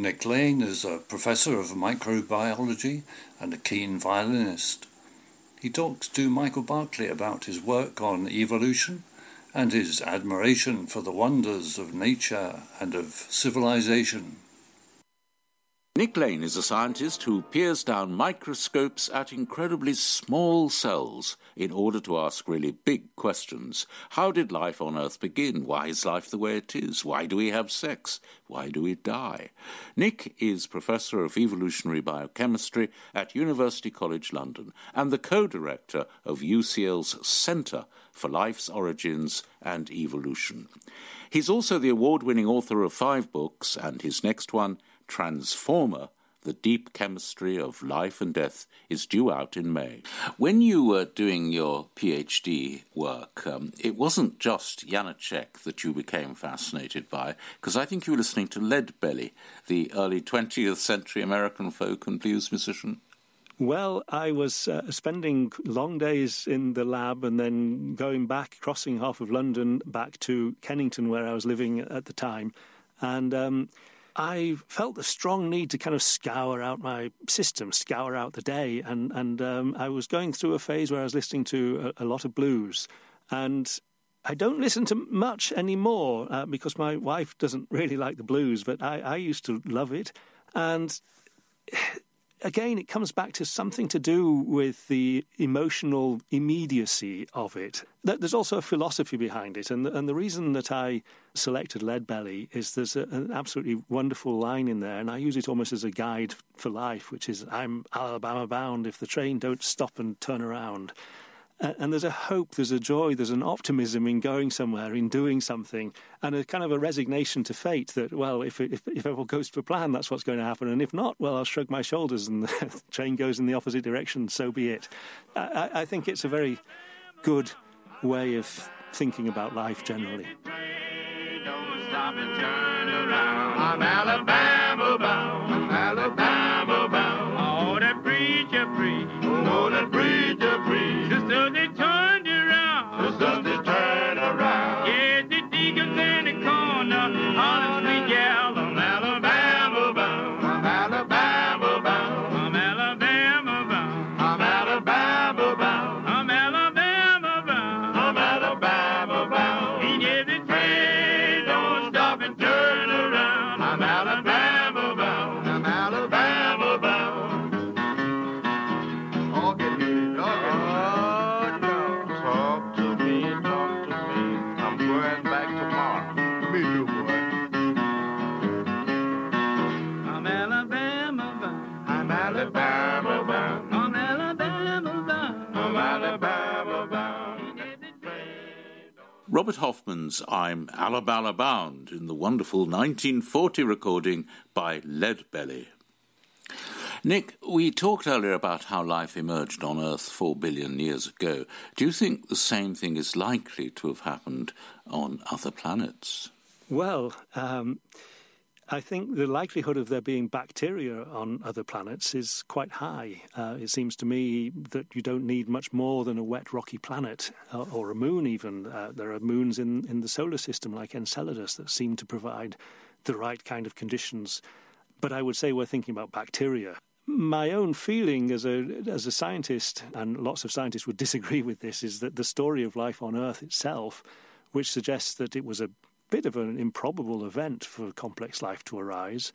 Nick Lane is a professor of microbiology and a keen violinist. He talks to Michael Berkeley about his work on evolution and his admiration for the wonders of nature and of civilization. Nick Lane is a scientist who peers down microscopes at incredibly small cells in order to ask really big questions. How did life on Earth begin? Why is life the way it is? Why do we have sex? Why do we die? Nick is Professor of Evolutionary Biochemistry at University College London and the co director of UCL's Centre for Life's Origins and Evolution. He's also the award winning author of five books, and his next one, Transformer, The Deep Chemistry of Life and Death, is due out in May. When you were doing your PhD work, um, it wasn't just Janacek that you became fascinated by, because I think you were listening to Leadbelly, the early 20th century American folk and blues musician. Well, I was uh, spending long days in the lab and then going back, crossing half of London back to Kennington, where I was living at the time. And um, I felt a strong need to kind of scour out my system, scour out the day, and and um, I was going through a phase where I was listening to a, a lot of blues, and I don't listen to much anymore uh, because my wife doesn't really like the blues, but I, I used to love it, and again, it comes back to something to do with the emotional immediacy of it. There's also a philosophy behind it, and the, and the reason that I selected Lead Belly is there's a, an absolutely wonderful line in there, and I use it almost as a guide for life, which is "I'm Alabama bound if the train don't stop and turn around." And there's a hope, there's a joy, there's an optimism in going somewhere, in doing something, and a kind of a resignation to fate that, well, if if, if all goes to plan, that's what's going to happen, and if not, well, I'll shrug my shoulders and the train goes in the opposite direction, so be it. I, I think it's a very good way of thinking about life generally. Robert Hoffman's I'm Alabama Bound in the wonderful 1940 recording by Leadbelly. Nick, we talked earlier about how life emerged on Earth four billion years ago. Do you think the same thing is likely to have happened on other planets? Well, um, I think the likelihood of there being bacteria on other planets is quite high. Uh, it seems to me that you don't need much more than a wet, rocky planet uh, or a moon, even. Uh, there are moons in, in the solar system, like Enceladus, that seem to provide the right kind of conditions. But I would say we're thinking about bacteria. My own feeling as a as a scientist, and lots of scientists would disagree with this, is that the story of life on Earth itself, which suggests that it was a bit of an improbable event for complex life to arise,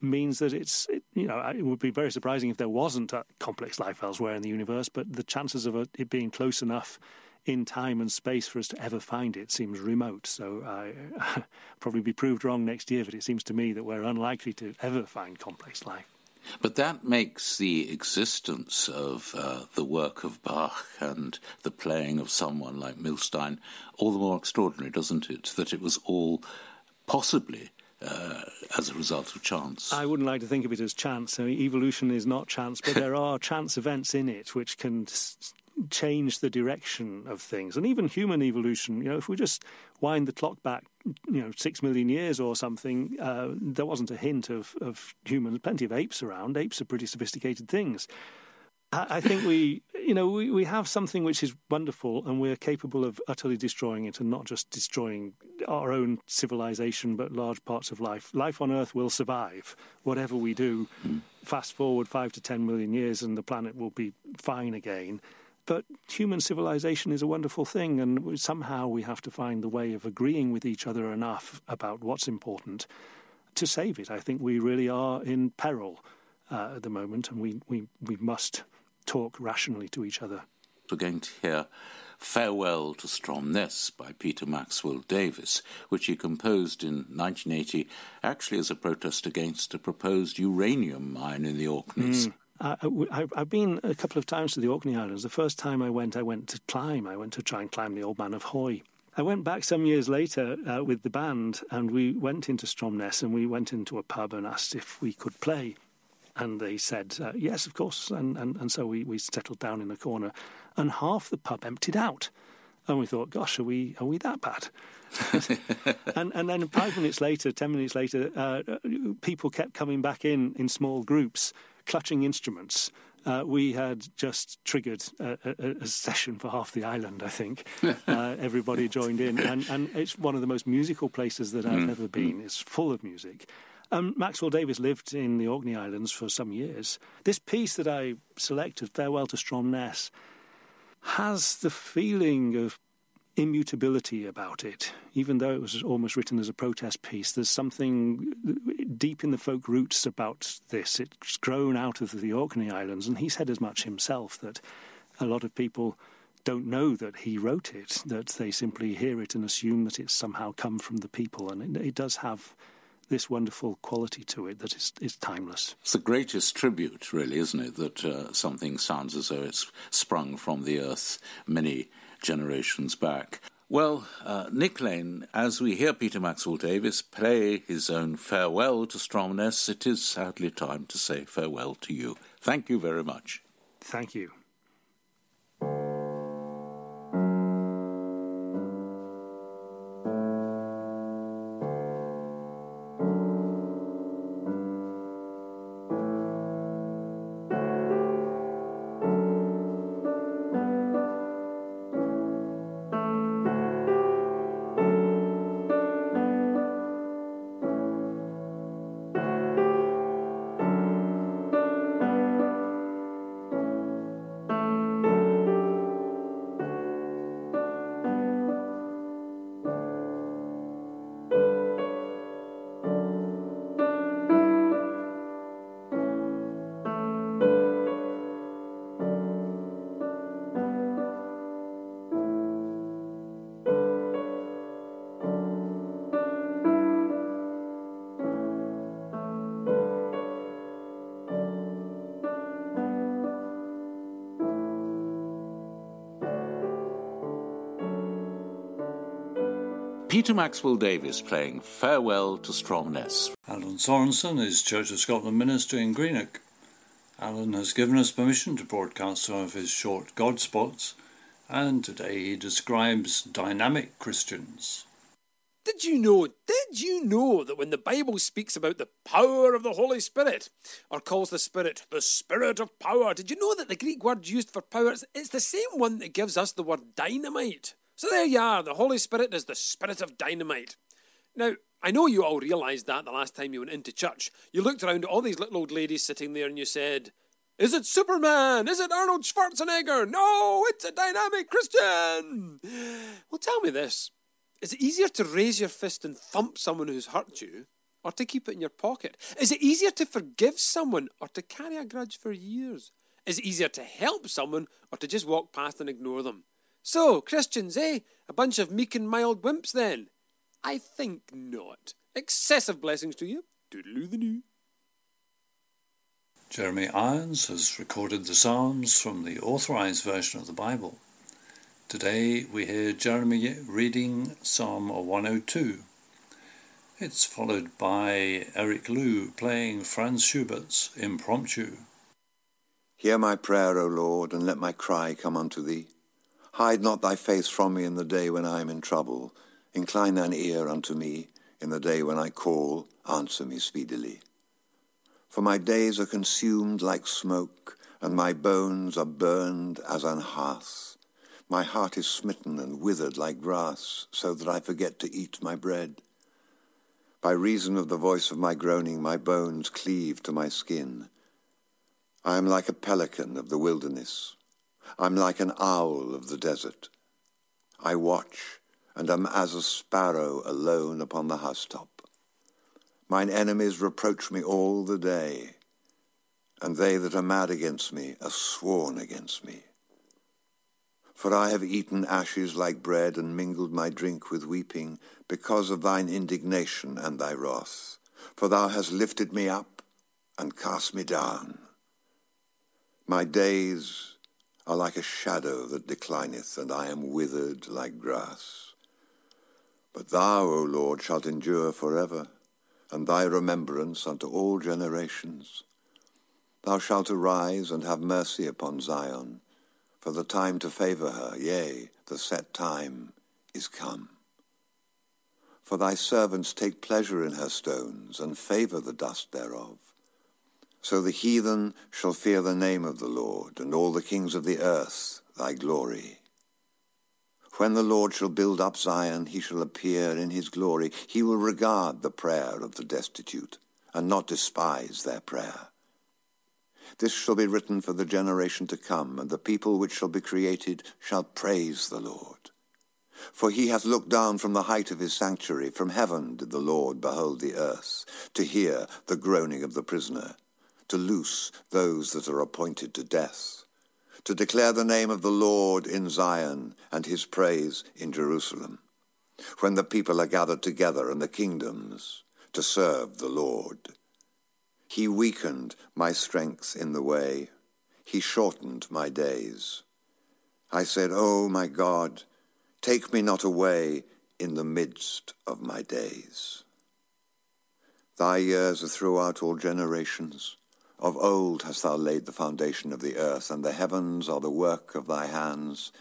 means that it's it, you know it would be very surprising if there wasn't a complex life elsewhere in the universe. But the chances of it being close enough in time and space for us to ever find it seems remote. So I probably be proved wrong next year, but it seems to me that we're unlikely to ever find complex life. But that makes the existence of uh, the work of Bach and the playing of someone like Milstein all the more extraordinary, doesn't it? That it was all possibly uh, as a result of chance. I wouldn't like to think of it as chance. I mean, evolution is not chance, but there are chance events in it which can s- change the direction of things. And even human evolution, you know, if we just wind the clock back, you know, six million years or something, uh, there wasn't a hint of, of humans. Plenty of apes around. Apes are pretty sophisticated things. I, I think we, you know, we, we have something which is wonderful and we're capable of utterly destroying it and not just destroying our own civilization, but large parts of life. Life on Earth will survive, whatever we do. Mm. Fast forward five to ten million years and the planet will be fine again. But human civilization is a wonderful thing, and somehow we have to find the way of agreeing with each other enough about what's important to save it. I think we really are in peril uh, at the moment, and we, we, we must talk rationally to each other. We're going to hear Farewell to Stromness by Peter Maxwell Davies, which he composed in 1980, actually as a protest against a proposed uranium mine in the Orkneys. Mm. I, have been a couple of times to the Orkney Islands. The first time I went, I went to climb. I went to try and climb the Old Man of Hoy. I went back some years later uh, with the band, and we went into Stromness, and we went into a pub and asked if we could play. And they said, uh, yes, of course. And, and, and so we, we settled down in a corner. And half the pub emptied out. And we thought, gosh, are we, are we that bad? and, and then five minutes later, ten minutes later, uh, people kept coming back in in small groups, clutching instruments. Uh, we had just triggered a, a, a, session for half the island, I think. Uh, everybody joined in, and, and, it's one of the most musical places that I've mm. ever been. It's full of music. Um, Maxwell Davies lived in the Orkney Islands for some years. This piece that I selected, Farewell to Stromness, has the feeling of immutability about it, even though it was almost written as a protest piece. There's something deep in the folk roots about this. It's grown out of the Orkney Islands, and he said as much himself that a lot of people don't know that he wrote it, that they simply hear it and assume that it's somehow come from the people, and it, it does have this wonderful quality to it that is, is timeless. It's the greatest tribute, really, isn't it? That uh, something sounds as though it's sprung from the earth many generations back. Well, uh, Nick Lane, as we hear Peter Maxwell Davies play his own farewell to Stromness, it is sadly time to say farewell to you. Thank you very much. Thank you. Peter Maxwell Davies playing Farewell to Stromness. Alan Sorensen is Church of Scotland minister in Greenock. Alan has given us permission to broadcast some of his short God spots, and today he describes dynamic Christians. Did you know, did you know that when the Bible speaks about the power of the Holy Spirit, or calls the Spirit the Spirit of power, did you know that the Greek word used for power, it's the same one that gives us the word dynamite? So there you are, the Holy Spirit is the spirit of dynamite. Now, I know you all realised that the last time you went into church. You looked around at all these little old ladies sitting there and you said, Is it Superman? Is it Arnold Schwarzenegger? No, it's a dynamic Christian. Well, tell me this Is it easier to raise your fist and thump someone who's hurt you, or to keep it in your pocket? Is it easier to forgive someone, or to carry a grudge for years? Is it easier to help someone, or to just walk past and ignore them? So, Christians, eh? A bunch of meek and mild wimps then? I think not. Excessive blessings to you. Doodaloo the new. Jeremy Irons has recorded the Psalms from the authorized version of the Bible. Today we hear Jeremy reading Psalm 102. It's followed by Eric Lu playing Franz Schubert's Impromptu. Hear my prayer, O Lord, and let my cry come unto thee. Hide not thy face from me in the day when I am in trouble. Incline thine ear unto me in the day when I call. Answer me speedily. For my days are consumed like smoke, and my bones are burned as an hearth. My heart is smitten and withered like grass, so that I forget to eat my bread. By reason of the voice of my groaning, my bones cleave to my skin. I am like a pelican of the wilderness. I'm like an owl of the desert. I watch, and am as a sparrow alone upon the housetop. Mine enemies reproach me all the day, and they that are mad against me are sworn against me. For I have eaten ashes like bread, and mingled my drink with weeping, because of thine indignation and thy wrath. For thou hast lifted me up and cast me down. My days are like a shadow that declineth, and I am withered like grass. But thou, O Lord, shalt endure for ever, and thy remembrance unto all generations. Thou shalt arise and have mercy upon Zion, for the time to favour her, yea, the set time is come. For thy servants take pleasure in her stones, and favour the dust thereof. So the heathen shall fear the name of the Lord, and all the kings of the earth thy glory. When the Lord shall build up Zion, he shall appear in his glory. He will regard the prayer of the destitute, and not despise their prayer. This shall be written for the generation to come, and the people which shall be created shall praise the Lord. For he hath looked down from the height of his sanctuary, from heaven did the Lord behold the earth, to hear the groaning of the prisoner to loose those that are appointed to death, to declare the name of the Lord in Zion and his praise in Jerusalem, when the people are gathered together and the kingdoms to serve the Lord. He weakened my strength in the way, he shortened my days. I said, O oh, my God, take me not away in the midst of my days. Thy years are throughout all generations. Of old hast thou laid the foundation of the earth, and the heavens are the work of thy hands.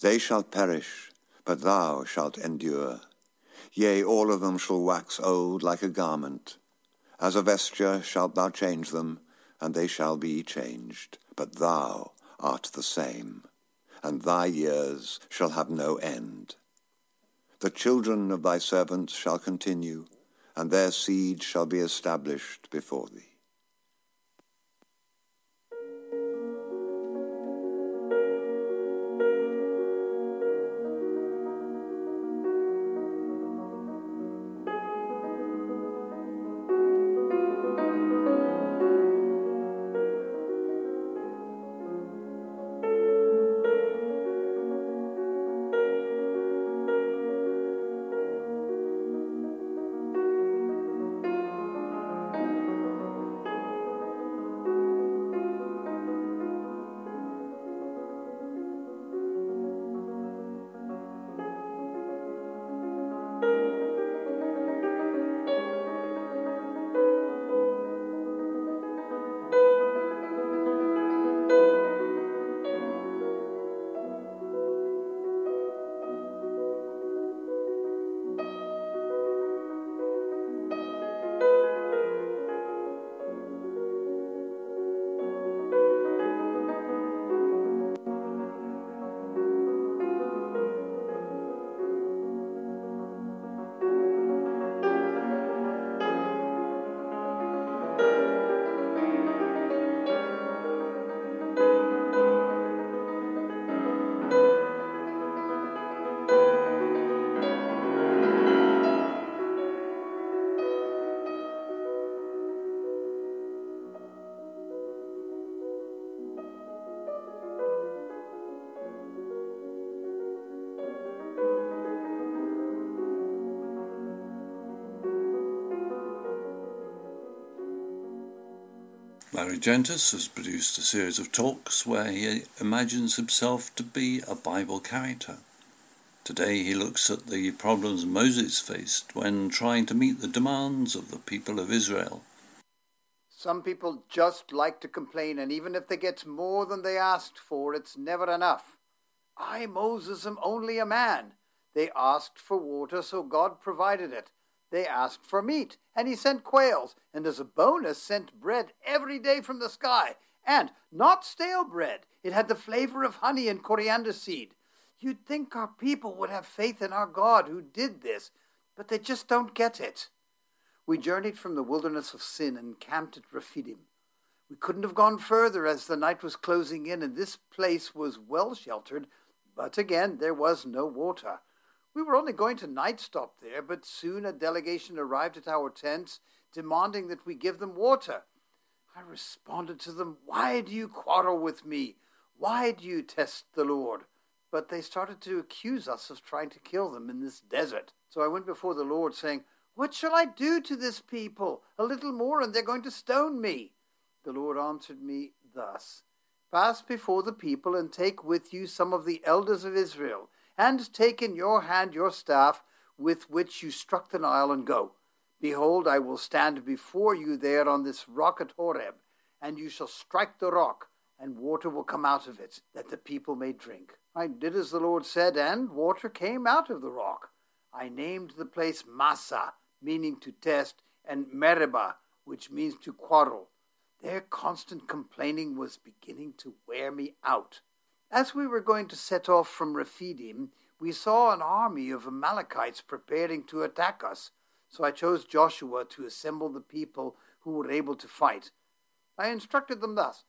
They shall perish, but thou shalt endure. Yea, all of them shall wax old like a garment. As a vesture shalt thou change them, and they shall be changed. But thou art the same, and thy years shall have no end. The children of thy servants shall continue, and their seed shall be established before thee. Larry Gentis has produced a series of talks where he imagines himself to be a Bible character. Today he looks at the problems Moses faced when trying to meet the demands of the people of Israel. Some people just like to complain, and even if they get more than they asked for, it's never enough. I, Moses, am only a man. They asked for water, so God provided it. They asked for meat, and he sent quails, and as a bonus sent bread every day from the sky. And not stale bread. It had the flavor of honey and coriander seed. You'd think our people would have faith in our God who did this, but they just don't get it. We journeyed from the wilderness of sin and camped at Rephidim. We couldn't have gone further as the night was closing in, and this place was well sheltered, but again there was no water. We were only going to night stop there, but soon a delegation arrived at our tents demanding that we give them water. I responded to them, Why do you quarrel with me? Why do you test the Lord? But they started to accuse us of trying to kill them in this desert. So I went before the Lord, saying, What shall I do to this people? A little more, and they're going to stone me. The Lord answered me thus Pass before the people, and take with you some of the elders of Israel, and take in your hand your staff with which you struck the Nile, and go. Behold, I will stand before you there on this rock at Horeb, and you shall strike the rock, and water will come out of it, that the people may drink. I did as the Lord said, and water came out of the rock. I named the place Massa, meaning to test, and Meribah, which means to quarrel. Their constant complaining was beginning to wear me out. As we were going to set off from Rephidim, we saw an army of Amalekites preparing to attack us. So I chose Joshua to assemble the people who were able to fight. I instructed them thus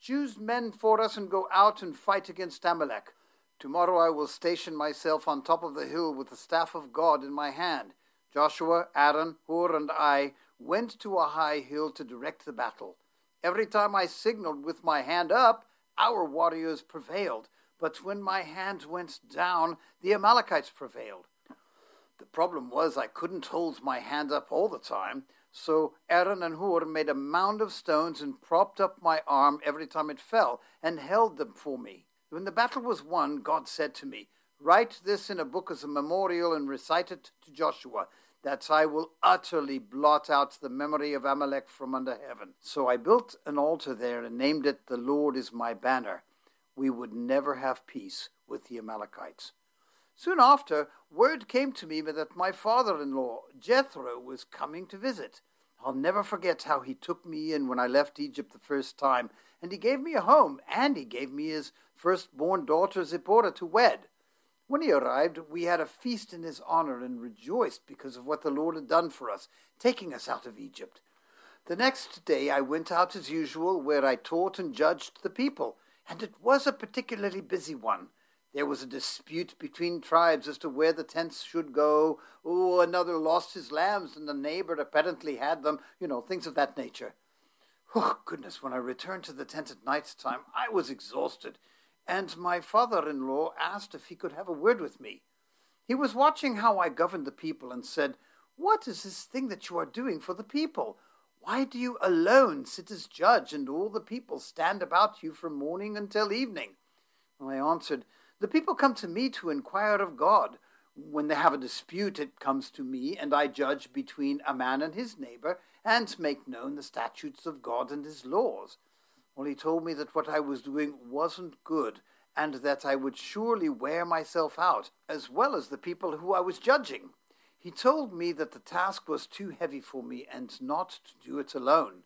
Choose men for us and go out and fight against Amalek. Tomorrow I will station myself on top of the hill with the staff of God in my hand. Joshua, Aaron, Hur, and I went to a high hill to direct the battle. Every time I signaled with my hand up, our warriors prevailed. But when my hand went down, the Amalekites prevailed. The problem was I couldn't hold my hand up all the time, so Aaron and Hur made a mound of stones and propped up my arm every time it fell and held them for me. When the battle was won, God said to me, Write this in a book as a memorial and recite it to Joshua, that I will utterly blot out the memory of Amalek from under heaven. So I built an altar there and named it The Lord is my banner. We would never have peace with the Amalekites. Soon after, word came to me that my father in law, Jethro, was coming to visit. I'll never forget how he took me in when I left Egypt the first time, and he gave me a home, and he gave me his firstborn daughter Zipporah to wed. When he arrived, we had a feast in his honor and rejoiced because of what the Lord had done for us, taking us out of Egypt. The next day I went out as usual, where I taught and judged the people, and it was a particularly busy one. There was a dispute between tribes as to where the tents should go. Oh, another lost his lambs, and the neighbor apparently had them. You know, things of that nature. Oh, goodness, when I returned to the tent at night time, I was exhausted, and my father in law asked if he could have a word with me. He was watching how I governed the people and said, What is this thing that you are doing for the people? Why do you alone sit as judge, and all the people stand about you from morning until evening? Well, I answered, the people come to me to inquire of God. When they have a dispute, it comes to me, and I judge between a man and his neighbor, and make known the statutes of God and his laws. Well, he told me that what I was doing wasn't good, and that I would surely wear myself out, as well as the people who I was judging. He told me that the task was too heavy for me, and not to do it alone.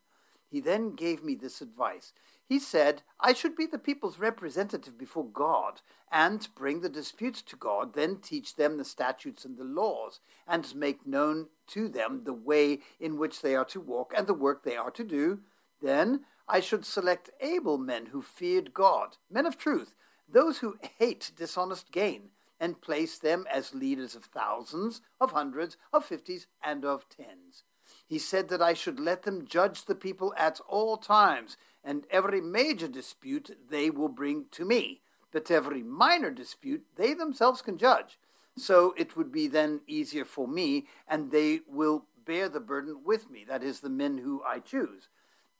He then gave me this advice. He said, I should be the people's representative before God, and bring the disputes to God, then teach them the statutes and the laws, and make known to them the way in which they are to walk and the work they are to do. Then I should select able men who feared God, men of truth, those who hate dishonest gain, and place them as leaders of thousands, of hundreds, of fifties, and of tens. He said that I should let them judge the people at all times, and every major dispute they will bring to me, but every minor dispute they themselves can judge. So it would be then easier for me, and they will bear the burden with me, that is, the men who I choose.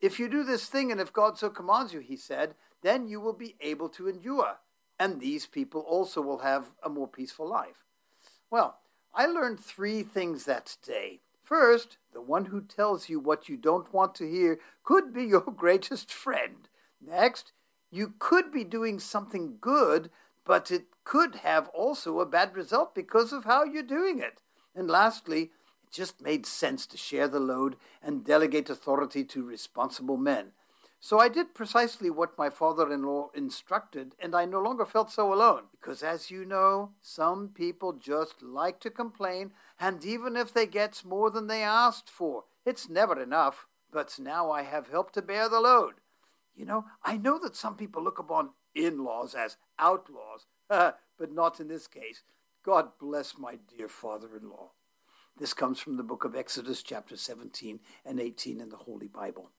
If you do this thing, and if God so commands you, he said, then you will be able to endure, and these people also will have a more peaceful life. Well, I learned three things that day. First, the one who tells you what you don't want to hear could be your greatest friend. Next, you could be doing something good, but it could have also a bad result because of how you're doing it. And lastly, just made sense to share the load and delegate authority to responsible men. So I did precisely what my father in law instructed, and I no longer felt so alone. Because, as you know, some people just like to complain, and even if they get more than they asked for, it's never enough. But now I have help to bear the load. You know, I know that some people look upon in laws as outlaws, but not in this case. God bless my dear father in law. This comes from the book of Exodus, chapter 17 and 18 in the Holy Bible.